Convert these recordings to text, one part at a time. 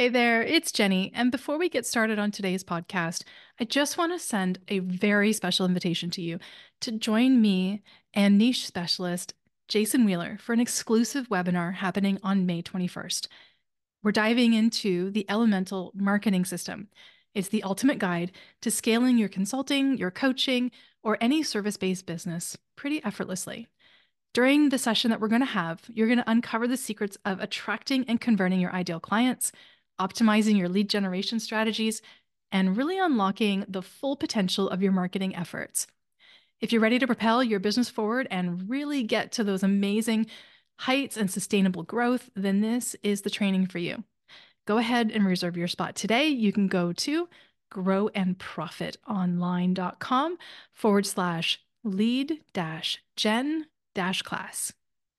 Hey there, it's Jennie. And before we get started on today's podcast, I just want to send a very special invitation to you to join me and niche specialist Jason Wheeler for an exclusive webinar happening on May 21st. We're diving into the Elemental Marketing System. It's the ultimate guide to scaling your consulting, your coaching, or any service based business pretty effortlessly. During the session that we're going to have, you're going to uncover the secrets of attracting and converting your ideal clients optimizing your lead generation strategies, and really unlocking the full potential of your marketing efforts. If you're ready to propel your business forward and really get to those amazing heights and sustainable growth, then this is the training for you. Go ahead and reserve your spot today. You can go to growandprofitonline.com forward slash lead dash gen dash class.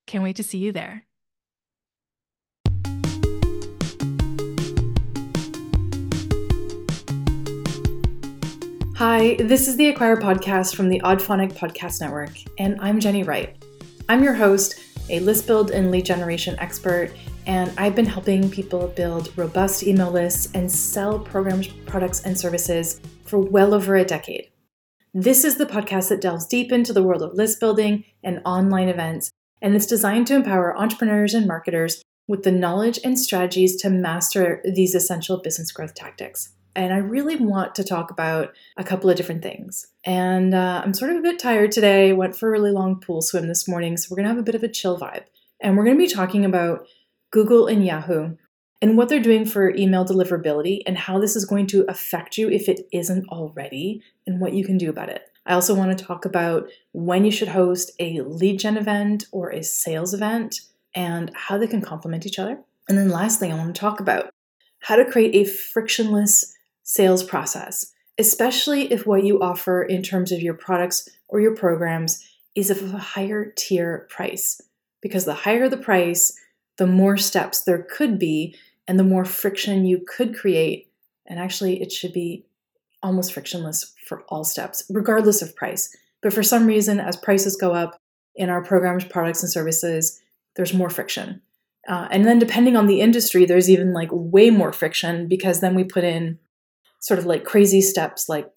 Can't wait to see you there. Hi, this is the Acquire podcast from the Audphonic Podcast Network, and I'm Jennie Wright. I'm your host, a list build and lead generation expert, and I've been helping people build robust email lists and sell programs, products, and services for well over a decade. This is the podcast that delves deep into the world of list building and online events, and it's designed to empower entrepreneurs and marketers with the knowledge and strategies to master these essential business growth tactics and I really want to talk about a couple of different things. And uh, I'm sort of a bit tired today. Went for a really long pool swim this morning, so we're gonna have a bit of a chill vibe. And we're gonna be talking about Google and Yahoo and what they're doing for email deliverability and how this is going to affect you if it isn't already and what you can do about it. I also want to talk about when you should host a lead gen event or a sales event and how they can complement each other. And then lastly, I want to talk about how to create a frictionless sales process, especially if what you offer in terms of your products or your programs is of a higher tier price. Because the higher the price, the more steps there could be and the more friction you could create. And actually, it should be almost frictionless for all steps, regardless of price. But for some reason, as prices go up in our programs, products, and services, there's more friction. Uh, and then, depending on the industry, there's even like way more friction because then we put in sort of like crazy steps like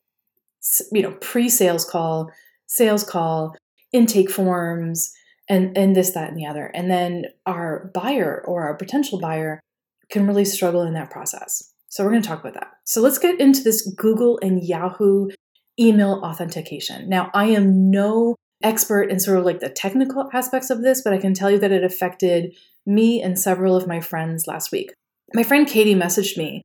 you know pre-sales call sales call intake forms and and this that and the other. And then our buyer or our potential buyer can really struggle in that process. So we're going to talk about that. So let's get into this google and yahoo email authentication. Now i am no expert in sort of like the technical aspects of this but i can tell you that it affected me and several of my friends last week. My friend katie messaged me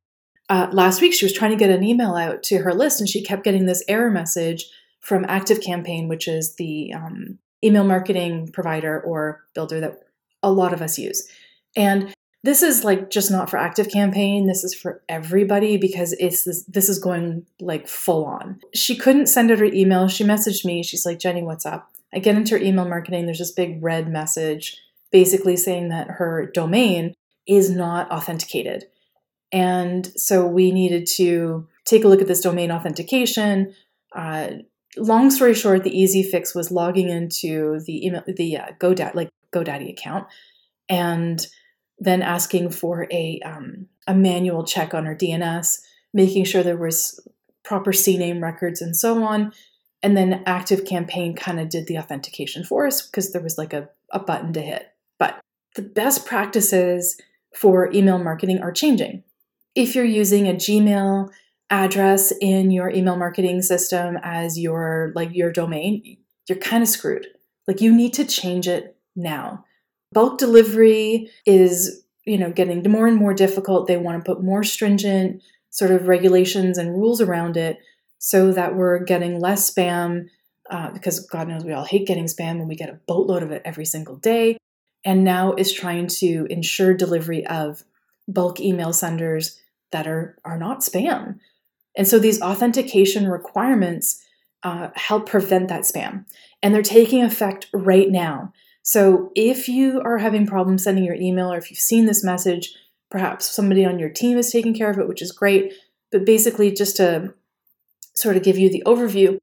uh, last week she was trying to get an email out to her list and she kept getting this error message from active campaign which is the um, email marketing provider or builder that a lot of us use. And this is like just not for active campaign. This is for everybody because it's this, this is going like full on. She couldn't send out her email. She messaged me. She's like Jennie what's up? I get into her email marketing. There's this big red message basically saying that her domain is not authenticated and so we needed to take a look at this domain authentication. Uh, long story short, the easy fix was logging into the email, the uh, GoDaddy, like GoDaddy account, and then asking for a um, a manual check on our DNS, making sure there was proper CNAME records and so on. And then Active Campaign kind of did the authentication for us because there was like a, a button to hit. But the best practices for email marketing are changing if you're using a Gmail address in your email marketing system as your like your domain, you're kind of screwed. Like you need to change it now. Bulk delivery is, you know, getting more and more difficult. They want to put more stringent sort of regulations and rules around it so that we're getting less spam uh, because God knows we all hate getting spam and we get a boatload of it every single day. And now is trying to ensure delivery of bulk email senders that are, are not spam. And so these authentication requirements uh, help prevent that spam. And they're taking effect right now. So if you are having problems sending your email or if you've seen this message, perhaps somebody on your team is taking care of it, which is great. But basically, just to sort of give you the overview,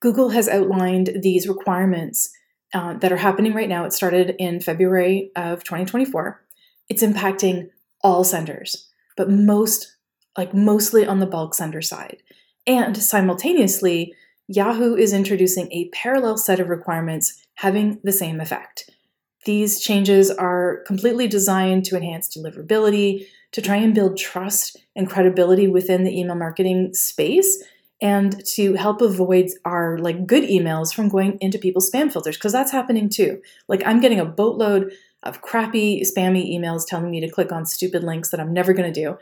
Google has outlined these requirements uh, that are happening right now. It started in February of 2024. It's impacting all senders but most, like mostly on the bulk sender side. And simultaneously, Yahoo is introducing a parallel set of requirements having the same effect. These changes are completely designed to enhance deliverability, to try and build trust and credibility within the email marketing space, and to help avoid our like good emails from going into people's spam filters because that's happening too. Like I'm getting a boatload of crappy spammy emails telling me to click on stupid links that I'm never going to do.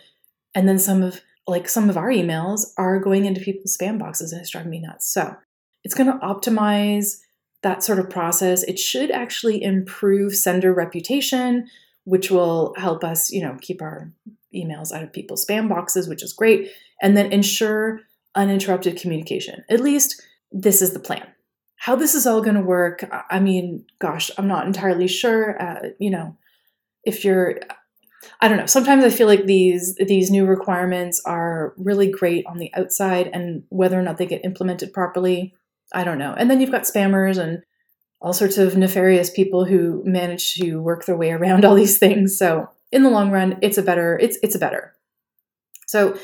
And then some of like some of our emails are going into people's spam boxes and it's driving me nuts. So it's going to optimize that sort of process. It should actually improve sender reputation, which will help us, you know, keep our emails out of people's spam boxes, which is great, and then ensure uninterrupted communication. At least this is the plan. How this is all going to work, I mean, gosh, I'm not entirely sure. Uh, you know, if you're I don't know. Sometimes I feel like these these new requirements are really great on the outside, and whether or not they get implemented properly, I don't know. And then you've got spammers and all sorts of nefarious people who manage to work their way around all these things. So in the long run, it's a better it's it's a better. So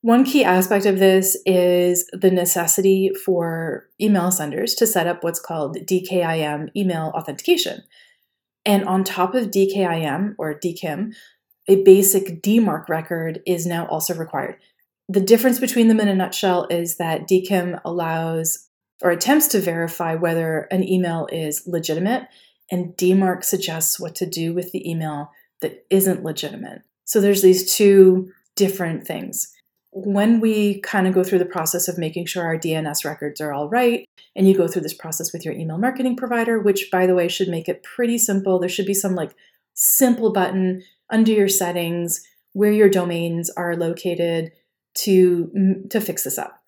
one key aspect of this is the necessity for email senders to set up what's called DKIM email authentication. And on top of DKIM or DKIM, a basic DMARC record is now also required. The difference between them in a nutshell is that DKIM allows or attempts to verify whether an email is legitimate, and DMARC suggests what to do with the email that isn't legitimate. So there's these two different things when we kind of go through the process of making sure our DNS records are all right, and you go through this process with your email marketing provider, which by the way should make it pretty simple. There should be some like simple button under your settings where your domains are located to to fix this up.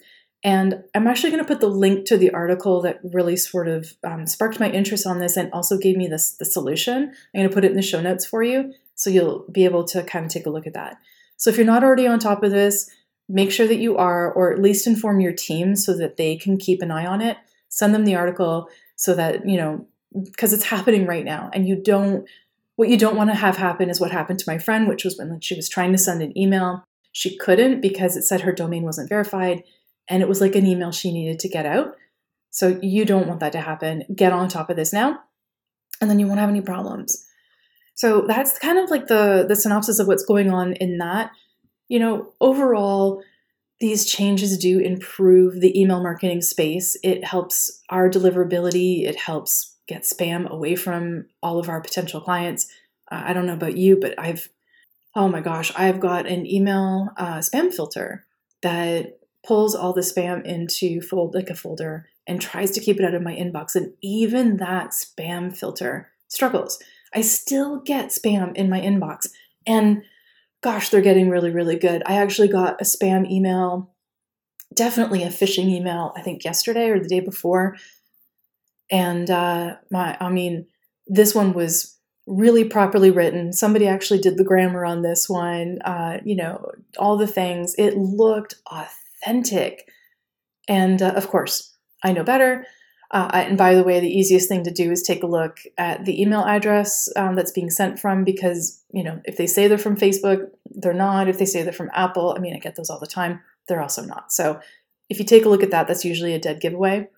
And I'm actually going to put the link to the article that really sort of um, sparked my interest on this and also gave me this the solution. I'm going to put it in the show notes for you, so you'll be able to kind of take a look at that. So if you're not already on top of this, make sure that you are, or at least inform your team so that they can keep an eye on it. Send them the article so that, you know, because it's happening right now. And you don't, what you don't want to have happen is what happened to my friend, which was when she was trying to send an email. She couldn't because it said her domain wasn't verified and it was like an email she needed to get out. So you don't want that to happen. Get on top of this now, and then you won't have any problems. So that's kind of like the the synopsis of what's going on in that you know, overall, these changes do improve the email marketing space. It helps our deliverability, it helps get spam away from all of our potential clients. Uh, I don't know about you, but I've, oh my gosh, I've got an email uh, spam filter that pulls all the spam into fold like a folder and tries to keep it out of my inbox. And even that spam filter struggles. I still get spam in my inbox. And gosh, they're getting really, really good. I actually got a spam email, definitely a phishing email, I think yesterday or the day before. And uh, my, I mean, this one was really properly written. Somebody actually did the grammar on this one, uh, you know, all the things. It looked authentic. And uh, of course, I know better. Uh, and by the way, the easiest thing to do is take a look at the email address um, that's being sent from because, you know, if they say they're from Facebook, they're not. If they say they're from Apple, I mean, I get those all the time, they're also not. So if you take a look at that, that's usually a dead giveaway.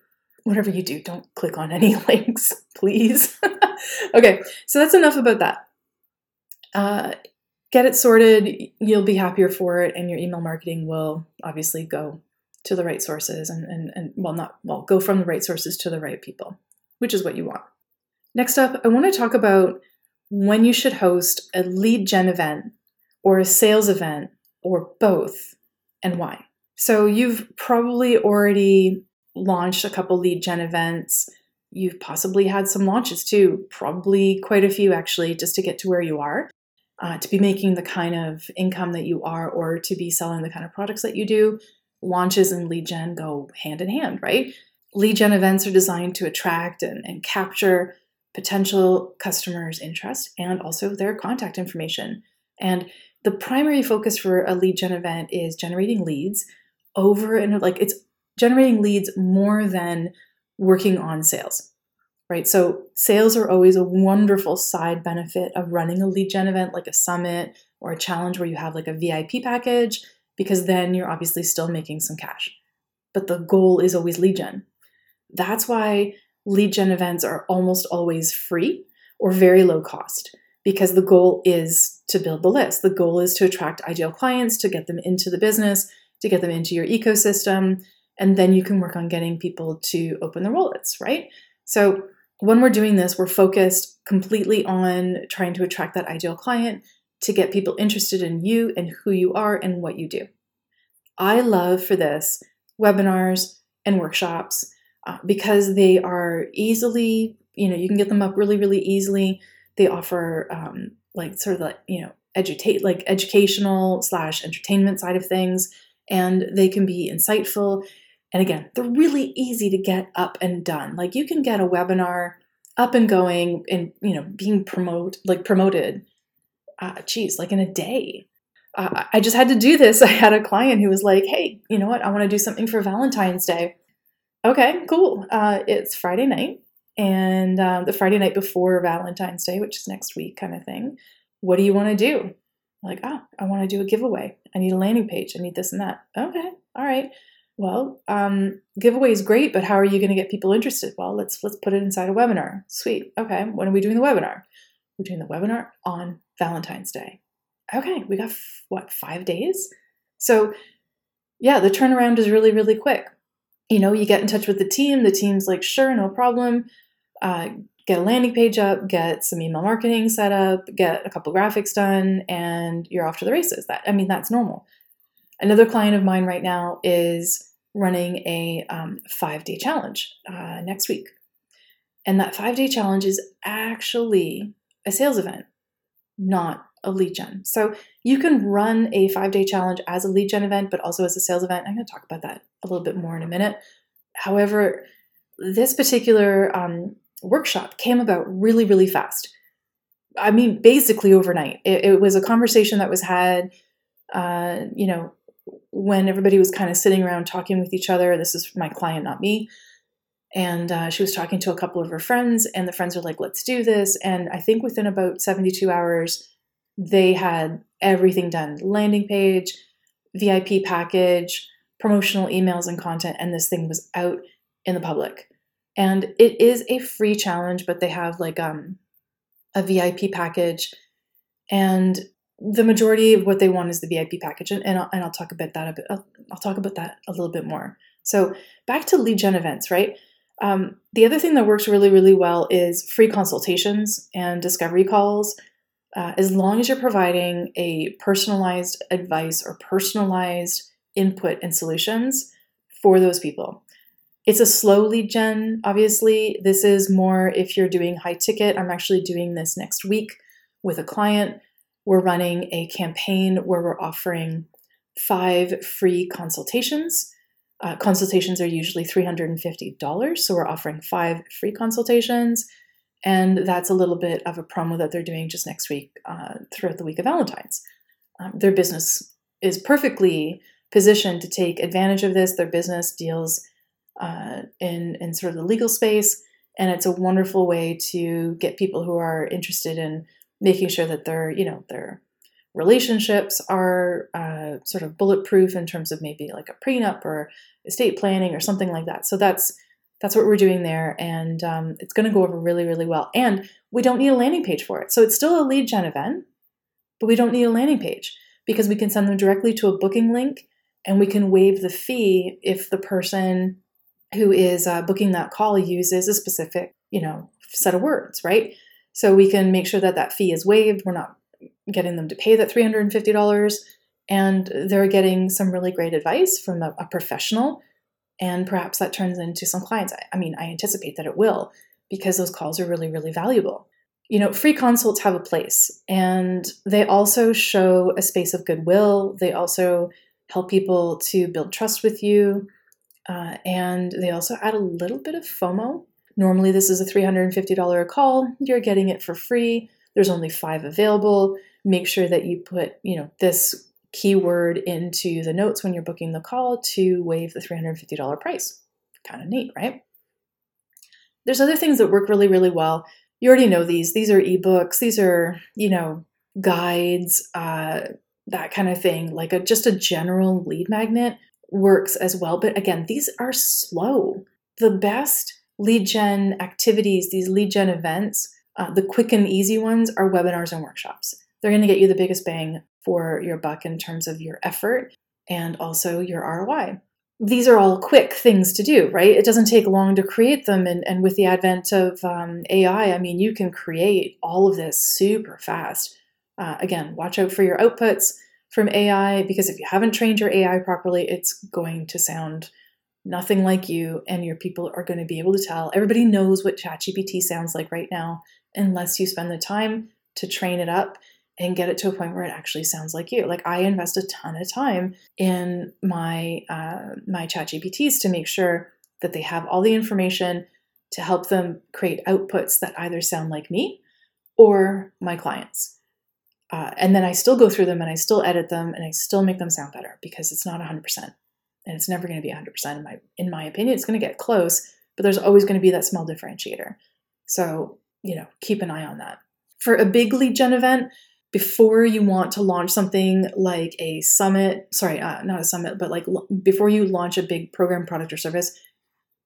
Whatever you do, don't click on any links, please. okay, so that's enough about that. Uh, get it sorted, you'll be happier for it, and your email marketing will obviously go to the right sources and, and, and well, not, well, go from the right sources to the right people, which is what you want. Next up, I want to talk about when you should host a lead gen event or a sales event or both and why. So you've probably already launched a couple lead gen events. You've possibly had some launches too, probably quite a few actually, just to get to where you are, uh, to be making the kind of income that you are, or to be selling the kind of products that you do launches and lead gen go hand in hand, right? Lead gen events are designed to attract and, and capture potential customers' interest and also their contact information. And the primary focus for a lead gen event is generating leads over and like it's generating leads more than working on sales right so sales are always a wonderful side benefit of running a lead gen event like a summit or a challenge where you have like a VIP package, because then you're obviously still making some cash. But the goal is always lead gen. That's why lead gen events are almost always free or very low cost because the goal is to build the list. The goal is to attract ideal clients, to get them into the business, to get them into your ecosystem, and then you can work on getting people to open their wallets, right? So when we're doing this, we're focused completely on trying to attract that ideal client to get people interested in you and who you are and what you do. I love for this webinars and workshops uh, because they are easily, you know, you can get them up really, really easily. They offer um, like sort of like, you know, educate like educational slash entertainment side of things, and they can be insightful. And again, they're really easy to get up and done. Like you can get a webinar up and going and you know being promote like promoted uh, geez like in a day uh, i just had to do this i had a client who was like hey you know what i want to do something for valentine's day okay cool uh, it's friday night and um, the friday night before valentine's day which is next week kind of thing what do you want to do like oh i want to do a giveaway i need a landing page i need this and that okay all right well, um, giveaway is great, but how are you going to get people interested? Well, let's let's put it inside a webinar. Sweet. Okay. When are we doing the webinar? We're doing the webinar on Valentine's Day. Okay, we got f- what five days? So, yeah, the turnaround is really really quick. You know, you get in touch with the team. The team's like, sure, no problem. Uh, get a landing page up, get some email marketing set up, get a couple graphics done, and you're off to the races. That I mean, that's normal. Another client of mine right now is running a um, five day challenge uh, next week. And that five day challenge is actually a sales event, not a lead gen. So you can run a five day challenge as a lead gen event, but also as a sales event. I'm going to talk about that a little bit more in a minute. However, this particular um, workshop came about really, really fast. I mean, basically overnight. It, it was a conversation that was had, uh, you know, when everybody was kind of sitting around talking with each other, this is my client, not me. And uh, she was talking to a couple of her friends, and the friends were like, let's do this. And I think within about 72 hours, they had everything done landing page, VIP package, promotional emails and content, and this thing was out in the public. And it is a free challenge, but they have like um, a VIP package. And the majority of what they want is the VIP package, and, and, I'll, and I'll talk about that a bit. I'll, I'll, talk about that a little bit more. So back to lead gen events, right? Um, the other thing that works really, really well is free consultations and discovery calls. Uh, as long as you're providing a personalized advice or personalized input and solutions for those people. It's a slow lead gen, obviously. This is more if you're doing high ticket. I'm actually doing this next week with a client we're running a campaign where we're offering five free consultations. Uh, consultations are usually $350, so we're offering five free consultations. And that's a little bit of a promo that they're doing just next week uh, throughout the week of Valentine's. Um, their business is perfectly positioned to take advantage of this. Their business deals uh, in, in sort of the legal space, and it's a wonderful way to get people who are interested in making sure that their you know their relationships are uh, sort of bulletproof in terms of maybe like a prenup or estate planning or something like that. So that's that's what we're doing there, and um, it's going to go over really really well. And we don't need a landing page for it, so it's still a lead gen event, but we don't need a landing page because we can send them directly to a booking link, and we can waive the fee if the person who is uh, booking that call uses a specific you know set of words, right? So we can make sure that that fee is waived. We're not getting them to pay that $350. And they're getting some really great advice from a, a professional. And perhaps that turns into some clients. I, I mean, I anticipate that it will because those calls are really, really valuable. You know, free consults have a place and they also show a space of goodwill. They also help people to build trust with you. Uh, and they also add a little bit of FOMO Normally, this is a $350 call. You're getting it for free. There's only five available. Make sure that you put, you know, this keyword into the notes when you're booking the call to waive the $350 price. Kind of neat, right? There's other things that work really, really well. You already know these. These are ebooks. These are, you know, guides, uh, that kind of thing, like a just a general lead magnet works as well. But again, these are slow. The best lead gen activities, these lead gen events, uh, the quick and easy ones are webinars and workshops. They're going to get you the biggest bang for your buck in terms of your effort and also your ROI. These are all quick things to do, right? It doesn't take long to create them. And, and with the advent of um, AI, I mean, you can create all of this super fast. Uh, again, watch out for your outputs from AI because if you haven't trained your AI properly, it's going to sound nothing like you, and your people are going to be able to tell. Everybody knows what ChatGPT sounds like right now, unless you spend the time to train it up and get it to a point where it actually sounds like you. Like I invest a ton of time in my uh, my ChatGPTs to make sure that they have all the information to help them create outputs that either sound like me or my clients. Uh, and then I still go through them and I still edit them and I still make them sound better because it's not 100%. And it's never going to be 100% in my in my opinion. It's going to get close, but there's always going to be that small differentiator. So, you know, keep an eye on that. For a big lead gen event, before you want to launch something like a summit, sorry, uh, not a summit, but like l- before you launch a big program, product, or service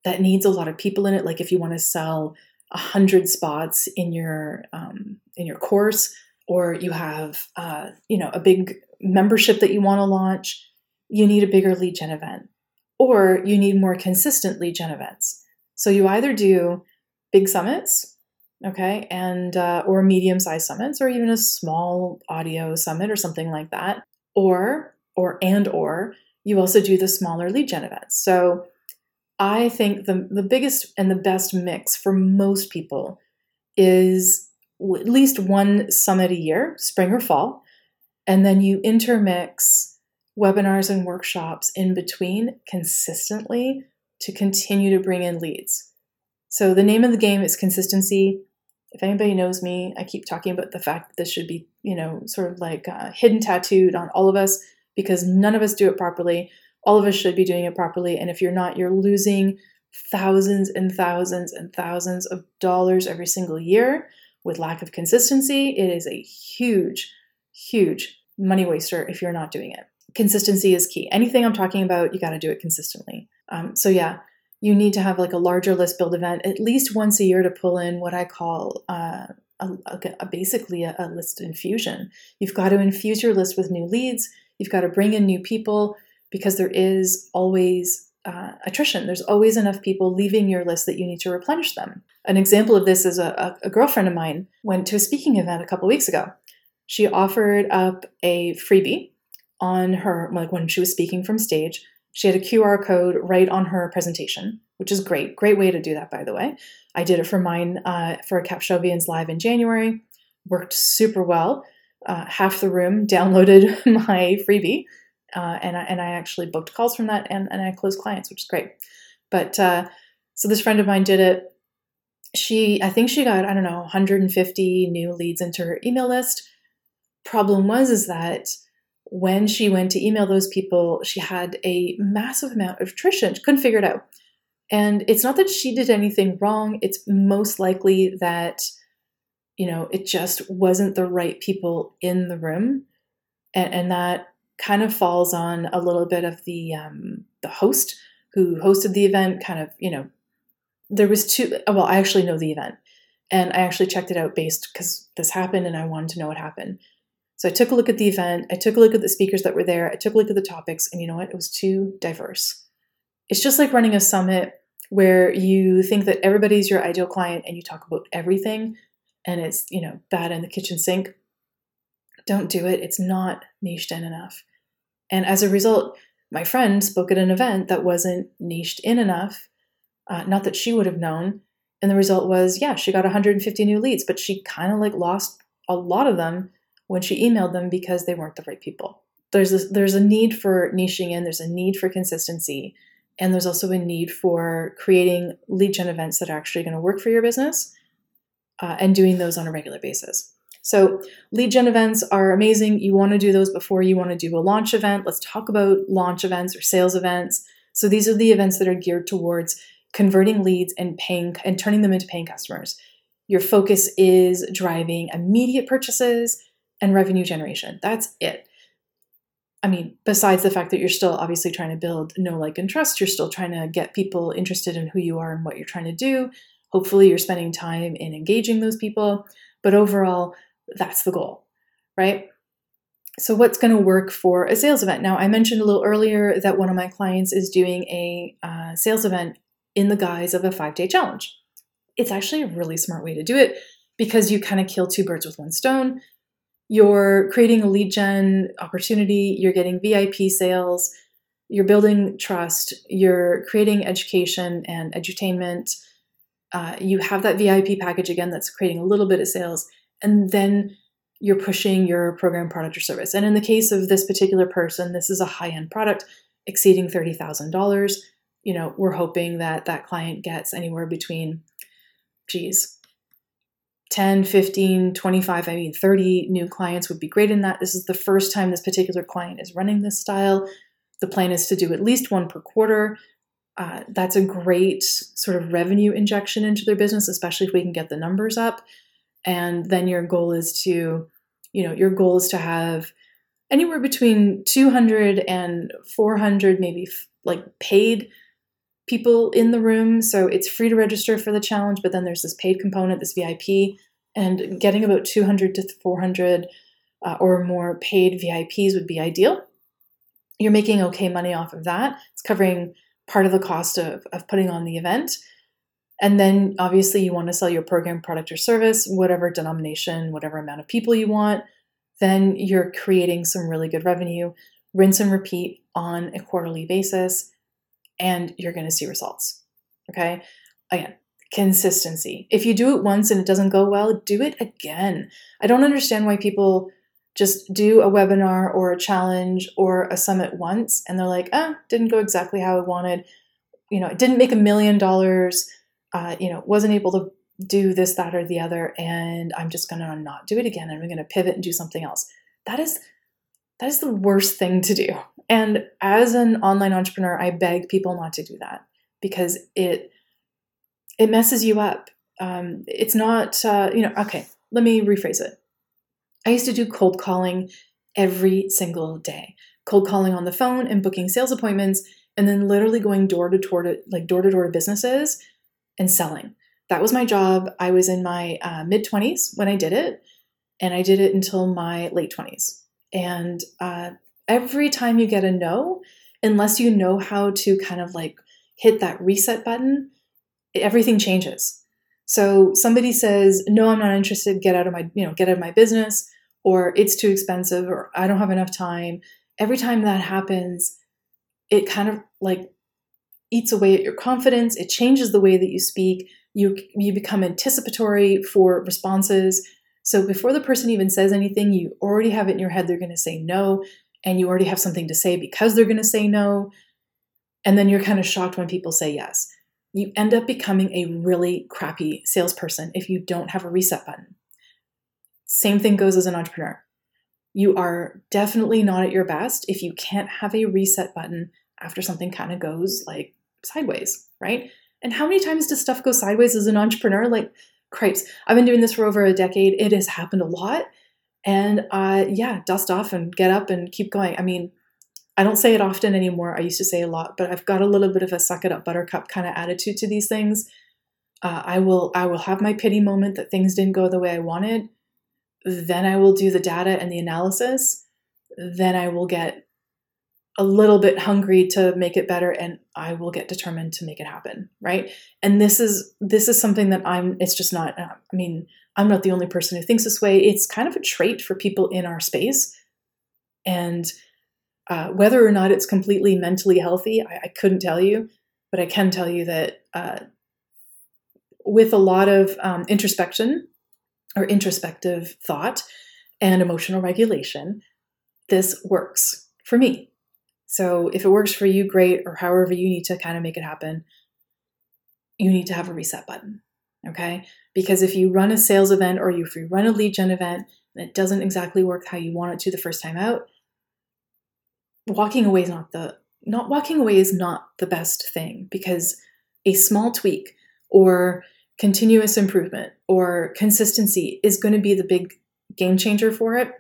that needs a lot of people in it, like if you want to sell a hundred spots in your um, in your course, or you have uh, you know a big membership that you want to launch, you need a bigger lead gen event, or you need more consistent lead gen events. So you either do big summits okay and uh, or medium sized summits or even a small audio summit or something like that or or and or you also do the smaller lead gen events. So i think the, the biggest and the best mix for most people is at least one summit a year spring or fall and then you intermix webinars and workshops in between consistently to continue to bring in leads so the name of the game is consistency if anybody knows me, I keep talking about the fact that this should be, you know, sort of like uh, hidden tattooed on all of us because none of us do it properly. All of us should be doing it properly. And if you're not, you're losing thousands and thousands and thousands of dollars every single year with lack of consistency. It is a huge, huge money waster if you're not doing it. Consistency is key. Anything I'm talking about, you got to do it consistently. Um, so, yeah, you need to have like a larger list build event at least once a year to pull in what I call uh, a, a, basically a, a list infusion. You've got to infuse your list with new leads. You've got to bring in new people because there is always uh, attrition. There's always enough people leaving your list that you need to replenish them. An example of this is a, a girlfriend of mine went to a speaking event a couple weeks ago. She offered up a freebie on her, like when she was speaking from stage, she had a QR code right on her presentation, which is great. Great way to do that, by the way. I did it for mine uh, for Capshovians Live in January. Worked super well. Uh, half the room downloaded my freebie, uh, and, I, and I actually booked calls from that and, and I closed clients, which is great. But uh, so this friend of mine did it. She, I think she got, I don't know, 150 new leads into her email list. Problem was, is that when she went to email those people, she had a massive amount of attrition. She couldn't figure it out. And it's not that she did anything wrong, it's most likely that, you know, it just wasn't the right people in the room. And, and that kind of falls on a little bit of the um, the host who hosted the event, kind of, you know, there was two well, I actually know the event. And I actually checked it out based because this happened and I wanted to know what happened. So I took a look at the event, I took a look at the speakers that were there, I took a look at the topics, and you know what? It was too diverse. It's just like running a summit where you think that everybody's your ideal client and you talk about everything and it's, you know, bad in the kitchen sink. Don't do it. It's not niched in enough. And as a result, my friend spoke at an event that wasn't niched in enough. Uh, not that she would have known. And the result was, yeah, she got 150 new leads, but she kind of like lost a lot of them when she emailed them because they weren't the right people. There's a, there's a need for niching in, there's a need for consistency, and there's also a need for creating lead gen events that are actually going to work for your business uh, and doing those on a regular basis. So, lead gen events are amazing. You want to do those before you want to do a launch event. Let's talk about launch events or sales events. So, these are the events that are geared towards converting leads and paying and turning them into paying customers. Your focus is driving immediate purchases and revenue generation. That's it. I mean, besides the fact that you're still obviously trying to build know, like, and trust, you're still trying to get people interested in who you are and what you're trying to do. Hopefully, you're spending time in engaging those people. But overall, that's the goal, right? So, what's going to work for a sales event? Now, I mentioned a little earlier that one of my clients is doing a uh, sales event in the guise of a five day challenge. It's actually a really smart way to do it because you kind of kill two birds with one stone. You're creating a lead gen opportunity, you're getting VIP sales, you're building trust, you're creating education and edutainment. Uh, you have that VIP package again that's creating a little bit of sales, and then you're pushing your program, product, or service. And in the case of this particular person, this is a high end product exceeding $30,000. You know, we're hoping that that client gets anywhere between, geez, 10, 15, 25, I mean, 30 new clients would be great in that. This is the first time this particular client is running this style. The plan is to do at least one per quarter. Uh, that's a great sort of revenue injection into their business, especially if we can get the numbers up and then your goal is to you know your goal is to have anywhere between 200 and 400 maybe like paid people in the room so it's free to register for the challenge but then there's this paid component this vip and getting about 200 to 400 uh, or more paid vips would be ideal you're making okay money off of that it's covering part of the cost of, of putting on the event and then obviously you want to sell your program, product, or service, whatever denomination, whatever amount of people you want. Then you're creating some really good revenue. Rinse and repeat on a quarterly basis, and you're going to see results. Okay. Again, consistency. If you do it once and it doesn't go well, do it again. I don't understand why people just do a webinar or a challenge or a summit once and they're like, ah, didn't go exactly how I wanted. You know, it didn't make a million dollars uh, you know, wasn't able to do this, that, or the other, and I'm just going to not do it again. I'm going to pivot and do something else. That is that is the worst thing to do. And as an online entrepreneur, I beg people not to do that because it it messes you up. Um, it's not, uh, you know. Okay, let me rephrase it. I used to do cold calling every single day, cold calling on the phone and booking sales appointments, and then literally going door to door to like door to door to businesses and selling. That was my job. I was in my uh, mid 20s when I did it, and I did it until my late 20s. And uh, every time you get a no, unless you know how to kind of like hit that reset button, everything changes. So somebody says, "No, I'm not interested. Get out of my, you know, get out of my business," or "It's too expensive," or "I don't have enough time." Every time that happens, it kind of like eats away at your confidence. It changes the way that you speak. You, you become anticipatory for responses. So before the person even says anything, you already have it in your head they're going to say no, and you already have something to say because they're going to say no. And then you're kind of shocked when people say yes. You end up becoming a really crappy salesperson if you don't have a reset button. Same thing goes as an entrepreneur. You are definitely not at your best if you can't have a reset button after something kind of goes like sideways, right? And how many times does stuff go sideways as an entrepreneur? Like, cripes. I've been doing this for over a decade. It has happened a lot. And uh, yeah, dust off and get up and keep going. I mean, I don't say it often anymore. I used to say a lot, but I've got a little bit of a suck it up buttercup kind of attitude to these things. Uh, I will I will have my pity moment that things didn't go the way I wanted. Then I will do the data and the analysis. Then I will get a little bit hungry to make it better and i will get determined to make it happen right and this is this is something that i'm it's just not uh, i mean i'm not the only person who thinks this way. It's kind of a trait for people in our space. And uh, whether or not it's completely mentally healthy I, I, couldn't tell you. But i can tell you that uh, with a lot of um, introspection or introspective thought and emotional regulation this works for me. So if it works for you, great, or however you need to kind of make it happen, you need to have a reset button. Okay. Because if you run a sales event or if you run a lead gen event and it doesn't exactly work how you want it to the first time out, walking away is not the not walking away is not the best thing because a small tweak or continuous improvement or consistency is going to be the big game changer for it.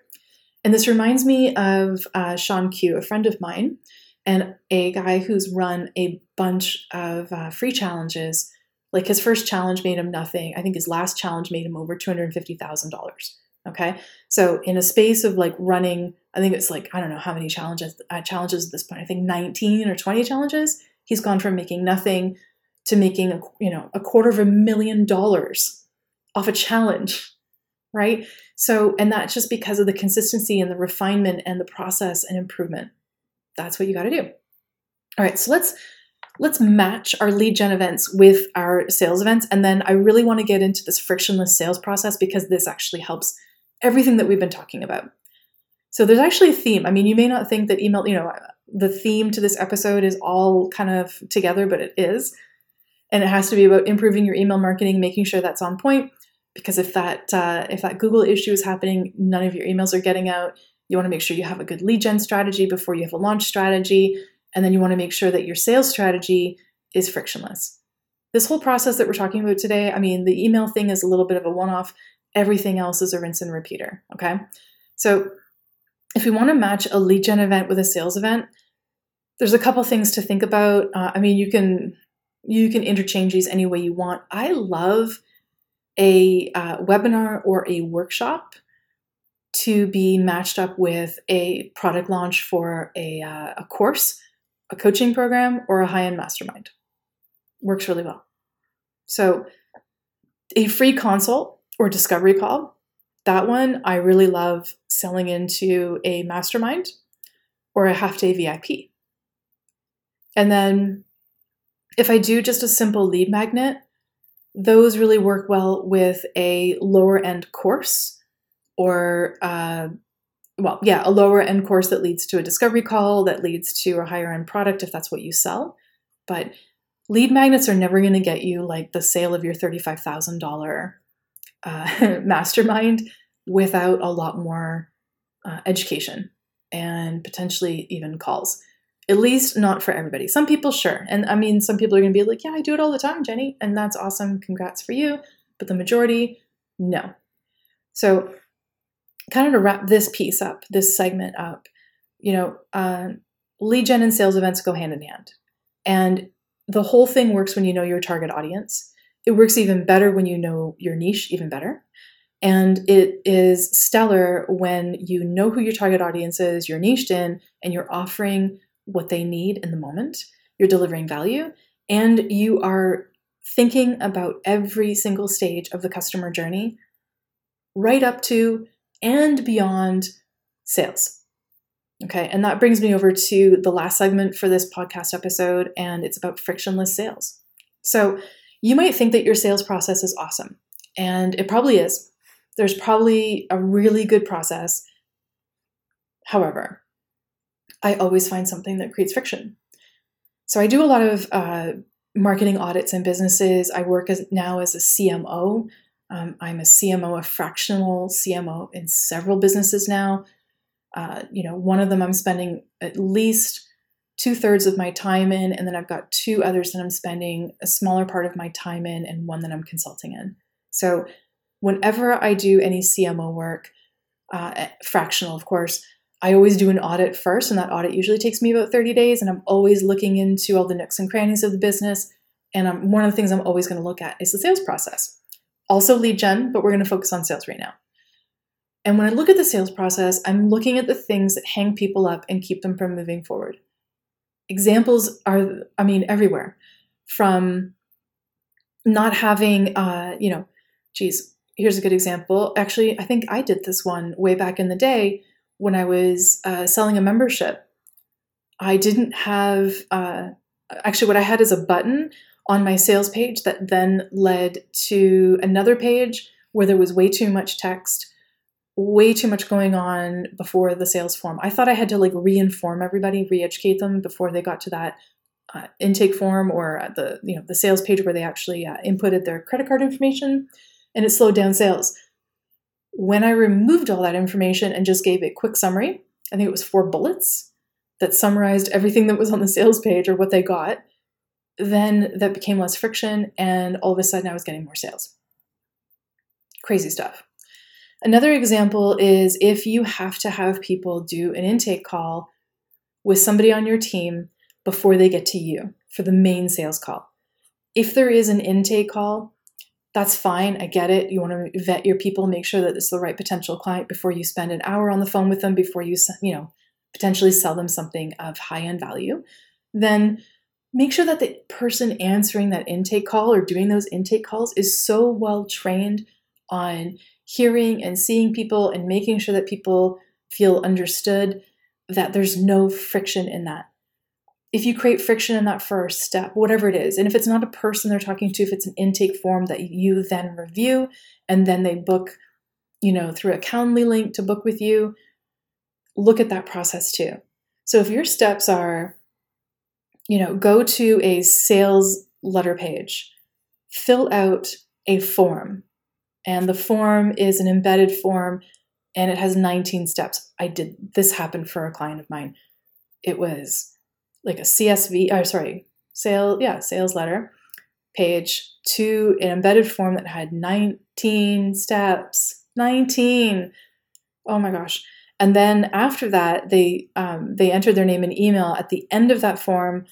And this reminds me of uh, Sean Q, a friend of mine, and a guy who's run a bunch of uh, free challenges. Like his first challenge made him nothing. I think his last challenge made him over $250,000. Okay. So in a space of like running, I think it's like, I don't know how many challenges, uh, challenges at this point. I think 19 or 20 challenges. He's gone from making nothing to making a, you know, a quarter of a million dollars off a challenge right? So, and that's just because of the consistency and the refinement and the process and improvement. That's what you got to do. All right, so let's let's match our lead gen events with our sales events and then I really want to get into this frictionless sales process because this actually helps everything that we've been talking about. So there's actually a theme. I mean, you may not think that email, you know, the theme to this episode is all kind of together, but it is. And it has to be about improving your email marketing, making sure that's on point, because if that uh, if that Google issue is happening, none of your emails are getting out. You want to make sure you have a good lead gen strategy before you have a launch strategy, and then you want to make sure that your sales strategy is frictionless. This whole process that we're talking about today, I mean, the email thing is a little bit of a one-off. Everything else is a rinse and repeater. Okay, so if we want to match a lead gen event with a sales event, there's a couple things to think about. Uh, I mean, you can you can interchange these any way you want. I love a uh, webinar or a workshop to be matched up with a product launch for a, uh, a course, a coaching program, or a high end mastermind. Works really well. So, a free consult or discovery call, that one I really love selling into a mastermind or a half day VIP. And then, if I do just a simple lead magnet, those really work well with a lower end course or uh, well yeah a lower end course that leads to a discovery call that leads to a higher end product if that's what you sell but lead magnets are never going to get you like the sale of your $35000 uh, mastermind without a lot more uh, education and potentially even calls at least not for everybody. Some people, sure. And I mean, some people are going to be like, yeah, I do it all the time, Jennie. And that's awesome. Congrats for you. But the majority, no. So, kind of to wrap this piece up, this segment up, you know, uh, lead gen and sales events go hand in hand. And the whole thing works when you know your target audience. It works even better when you know your niche, even better. And it is stellar when you know who your target audience is, you're niched in, and you're offering what they need in the moment, you're delivering value, and you are thinking about every single stage of the customer journey, right up to and beyond sales. Okay, and that brings me over to the last segment for this podcast episode, and it's about frictionless sales. So, you might think that your sales process is awesome, and it probably is. There's probably a really good process. However, I always find something that creates friction. So I do a lot of uh, marketing audits in businesses. I work as now as a CMO. Um, I'm a CMO, a fractional CMO in several businesses now. Uh, you know, one of them I'm spending at least two thirds of my time in, and then I've got two others that I'm spending a smaller part of my time in, and one that I'm consulting in. So, whenever I do any CMO work, uh, fractional, of course, I always do an audit first, and that audit usually takes me about 30 days. And I'm always looking into all the nooks and crannies of the business. And I'm, one of the things I'm always going to look at is the sales process. Also, lead gen, but we're going to focus on sales right now. And when I look at the sales process, I'm looking at the things that hang people up and keep them from moving forward. Examples are, I mean, everywhere from not having, uh, you know, geez, here's a good example. Actually, I think I did this one way back in the day when I was uh, selling a membership, I didn't have, uh, actually, what I had is a button on my sales page that then led to another page where there was way too much text, way too much going on before the sales form. I thought I had to like re-inform everybody, re-educate them before they got to that uh, intake form or the you know the sales page where they actually uh, inputted their credit card information, and it slowed down sales. When I removed all that information and just gave a quick summary, I think it was four bullets that summarized everything that was on the sales page or what they got, then that became less friction, and all of a sudden I was getting more sales. Crazy stuff. Another example is if you have to have people do an intake call with somebody on your team before they get to you for the main sales call. If there is an intake call, that's fine. I get it. You want to vet your people, make sure that it's the right potential client before you spend an hour on the phone with them, before you, you know, potentially sell them something of high end value. Then make sure that the person answering that intake call or doing those intake calls is so well trained on hearing and seeing people and making sure that people feel understood that there's no friction in that. If you create friction in that first step, whatever it is, and if it's not a person they're talking to, if it's an intake form that you then review and then they book, you know, through a Calendly link to book with you, look at that process too. So if your steps are, you know, go to a sales letter page, fill out a form, and the form is an embedded form and it has 19 steps. I did this happened for a client of mine. It was like a CSV, or sorry, sale, yeah, sales letter page to an embedded form that had 19 steps. 19. Oh my gosh. And then after that, they um, they entered their name and email at the end of that form.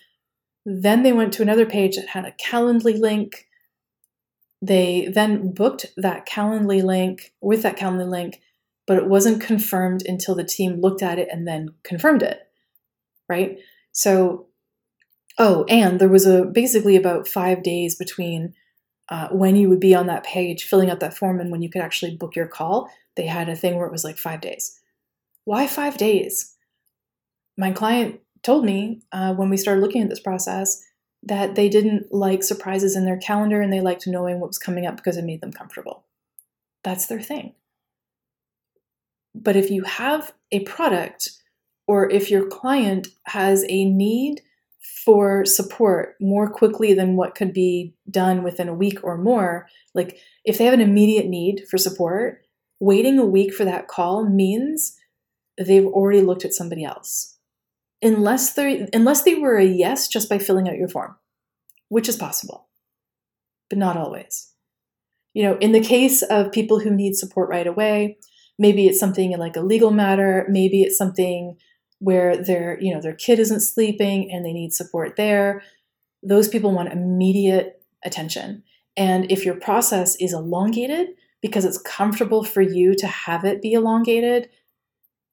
Then they went to another page that had a Calendly link. They then booked that Calendly link with that Calendly link, but it wasn't confirmed until the team looked at it and then confirmed it. Right? So, oh, and there was a basically about five days between uh, when you would be on that page filling out that form and when you could actually book your call. They had a thing where it was like five days. Why five days? My client told me uh, when we started looking at this process that they didn't like surprises in their calendar and they liked knowing what was coming up because it made them comfortable. That's their thing. But if you have a product or if your client has a need for support more quickly than what could be done within a week or more, like if they have an immediate need for support, waiting a week for that call means they've already looked at somebody else. Unless they unless they were a yes just by filling out your form, which is possible, but not always. You know, in the case of people who need support right away, maybe it's something like a legal matter, maybe it's something where their, you know, their kid isn't sleeping and they need support there. Those people want immediate attention. And if your process is elongated because it's comfortable for you to have it be elongated,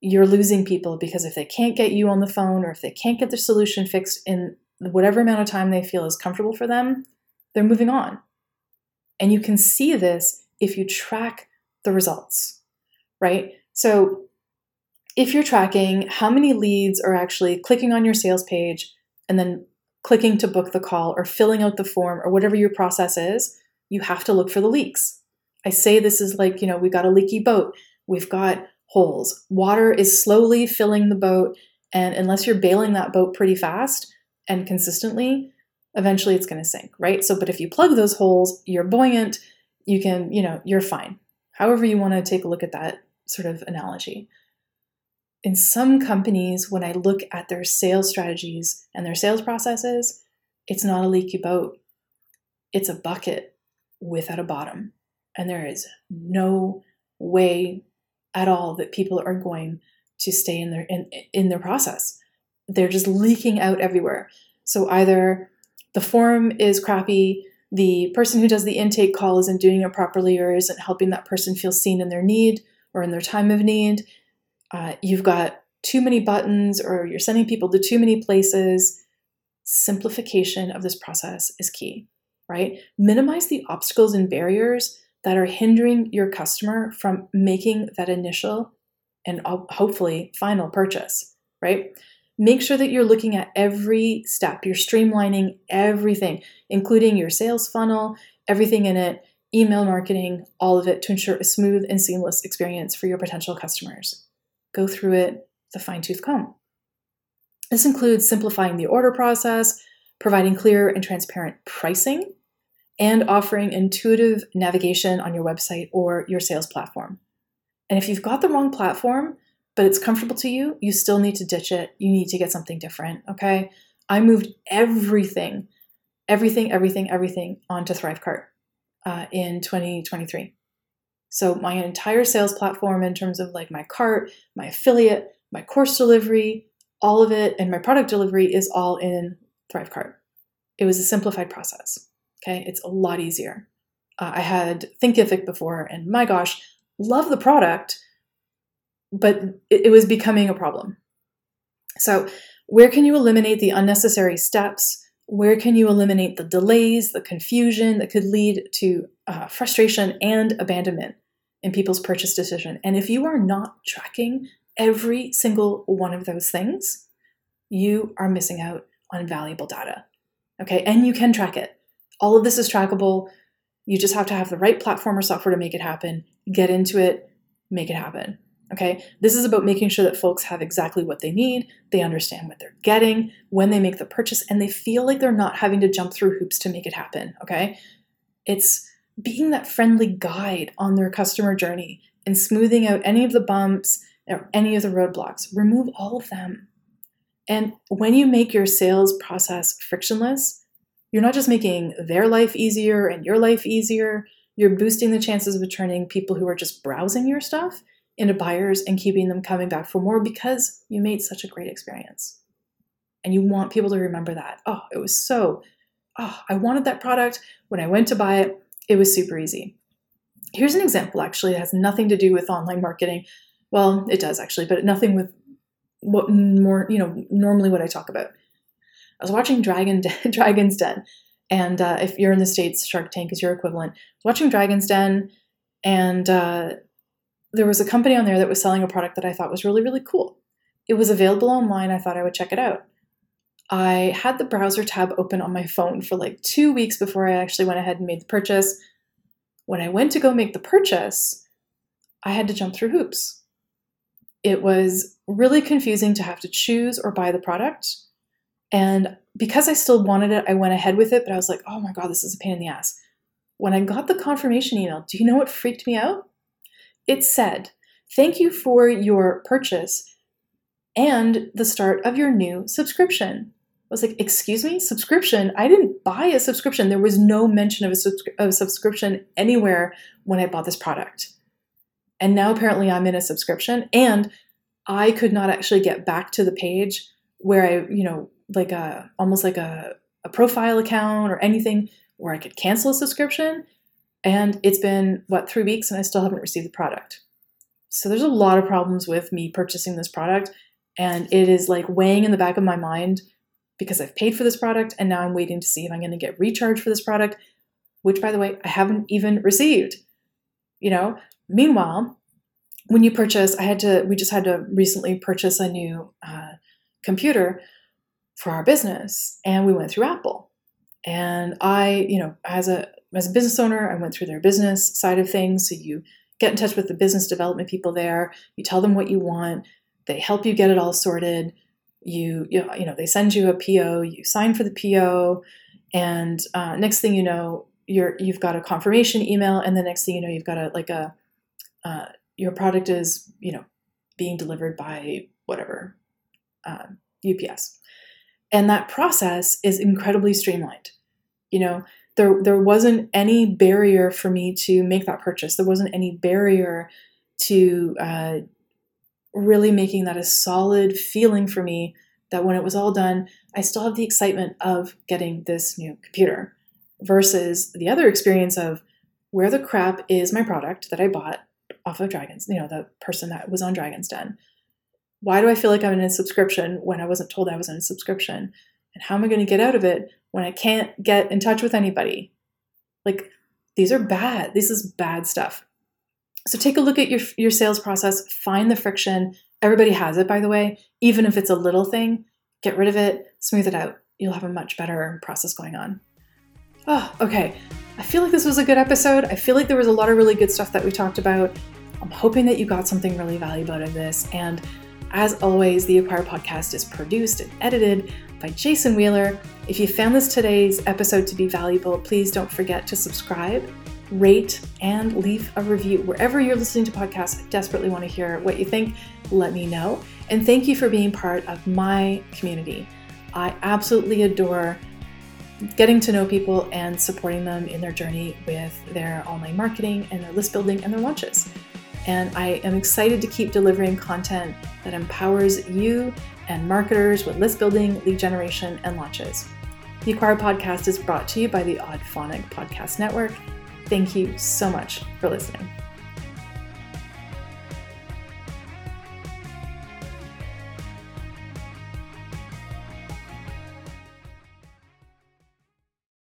you're losing people because if they can't get you on the phone or if they can't get their solution fixed in whatever amount of time they feel is comfortable for them, they're moving on. And you can see this if you track the results, right? So if you're tracking how many leads are actually clicking on your sales page and then clicking to book the call or filling out the form or whatever your process is, you have to look for the leaks. I say this is like, you know, we've got a leaky boat. We've got holes. Water is slowly filling the boat, and unless you're bailing that boat pretty fast and consistently, eventually it's going to sink, right? So, but if you plug those holes, you're buoyant, you can, you know, you're fine. However, you want to take a look at that sort of analogy. In some companies, when I look at their sales strategies and their sales processes, it's not a leaky boat. It's a bucket without a bottom. And there is no way at all that people are going to stay in their in, in their process. They're just leaking out everywhere. So either the form is crappy, the person who does the intake call isn't doing it properly or isn't helping that person feel seen in their need or in their time of need. Uh, you've got too many buttons or you're sending people to too many places. Simplification of this process is key, right? Minimize the obstacles and barriers that are hindering your customer from making that initial and uh, hopefully final purchase, right? Make sure that you're looking at every step, you're streamlining everything, including your sales funnel, everything in it, email marketing, all of it to ensure a smooth and seamless experience for your potential customers. Go through it the fine tooth comb. This includes simplifying the order process, providing clear and transparent pricing, and offering intuitive navigation on your website or your sales platform. And if you've got the wrong platform, but it's comfortable to you, you still need to ditch it. You need to get something different, okay? I moved everything, everything, everything, everything onto Thrivecart uh, in 2023. So my entire sales platform in terms of like my cart, my affiliate, my course delivery, all of it, and my product delivery is all in ThriveCart. It was a simplified process. Okay, it's a lot easier. Uh, I had Thinkific before, and my gosh, love the product, but it, it was becoming a problem. So, where can you eliminate the unnecessary steps? Where can you eliminate the delays, the confusion that could lead to uh, frustration and abandonment in people's purchase decision? And if you are not tracking every single one of those things, you are missing out on valuable data. Okay, and you can track it. All of this is trackable. You just have to have the right platform or software to make it happen. Get into it, make it happen. Okay, this is about making sure that folks have exactly what they need, they understand what they're getting when they make the purchase, and they feel like they're not having to jump through hoops to make it happen. Okay, it's being that friendly guide on their customer journey and smoothing out any of the bumps or any of the roadblocks. Remove all of them. And when you make your sales process frictionless, you're not just making their life easier and your life easier, you're boosting the chances of turning people who are just browsing your stuff into buyers and keeping them coming back for more because you made such a great experience. And you want people to remember that. Oh, it was so, oh, I wanted that product. When I went to buy it, it was super easy. Here's an example actually, it has nothing to do with online marketing. Well, it does actually, but nothing with what more, you know, normally what I talk about. I was watching Dragon Dragon's Den, and uh, if you're in the states, Shark Tank is your equivalent. watching Dragon's Den, and uh, there was a company on there that was selling a product that I thought was really, really cool. It was available online. I thought I would check it out. I had the browser tab open on my phone for like two weeks before I actually went ahead and made the purchase. When I went to go make the purchase, I had to jump through hoops. It was really confusing to have to choose or buy the product. And because I still wanted it, I went ahead with it, but I was like, oh my God, this is a pain in the ass. When I got the confirmation email, do you know what freaked me out? It said, Thank you for your purchase and the start of your new subscription. I was like, Excuse me, subscription? I didn't buy a subscription. There was no mention of a, subscri- of a subscription anywhere when I bought this product. And now apparently I'm in a subscription and I could not actually get back to the page where I, you know, like a almost like a, a profile account or anything where I could cancel a subscription. And it's been, what, three weeks and I still haven't received the product. So there's a lot of problems with me purchasing this product. And it is like weighing in the back of my mind because I've paid for this product and now I'm waiting to see if I'm going to get recharged for this product, which, by the way, I haven't even received. You know, meanwhile, when you purchase, I had to, we just had to recently purchase a new uh, computer for our business and we went through Apple. And I, you know, as a as a business owner, I went through their business side of things. So you get in touch with the business development people there. You tell them what you want. They help you get it all sorted. You, you know, you know they send you a PO. You sign for the PO, and uh, next thing you know, you're you've got a confirmation email, and the next thing you know, you've got a like a uh, your product is you know being delivered by whatever uh, UPS, and that process is incredibly streamlined. You know, there there wasn't any barrier for me to make that purchase. There wasn't any barrier to uh, really making that a solid feeling for me that when it was all done, I still have the excitement of getting this new computer versus the other experience of where the crap is my product that I bought off of Dragons, you know, the person that was on Dragon's Den. Why do I feel like I'm in a subscription when I wasn't told I was in a subscription? And how am I going to get out of it when I can't get in touch with anybody. Like, these are bad. This is bad stuff. So take a look at your, your sales process, find the friction. Everybody has it, by the way. Even if it's a little thing, get rid of it, smooth it out. You'll have a much better process going on. Oh, okay. I feel like this was a good episode. I feel like there was a lot of really good stuff that we talked about. I'm hoping that you got something really valuable out of this. And as always, the Acquire podcast is produced and edited by Jason Wheeler. If you found this today's episode to be valuable, please don't forget to subscribe, rate, and leave a review. Wherever you're listening to podcasts, I desperately want to hear what you think. Let me know. And thank you for being part of my community. I absolutely adore getting to know people and supporting them in their journey with their online marketing and their list building and their launches. And I am excited to keep delivering content that empowers you and marketers with list building, lead generation, and launches. The Acquire podcast is brought to you by the Audphonic Podcast Network. Thank you so much for listening.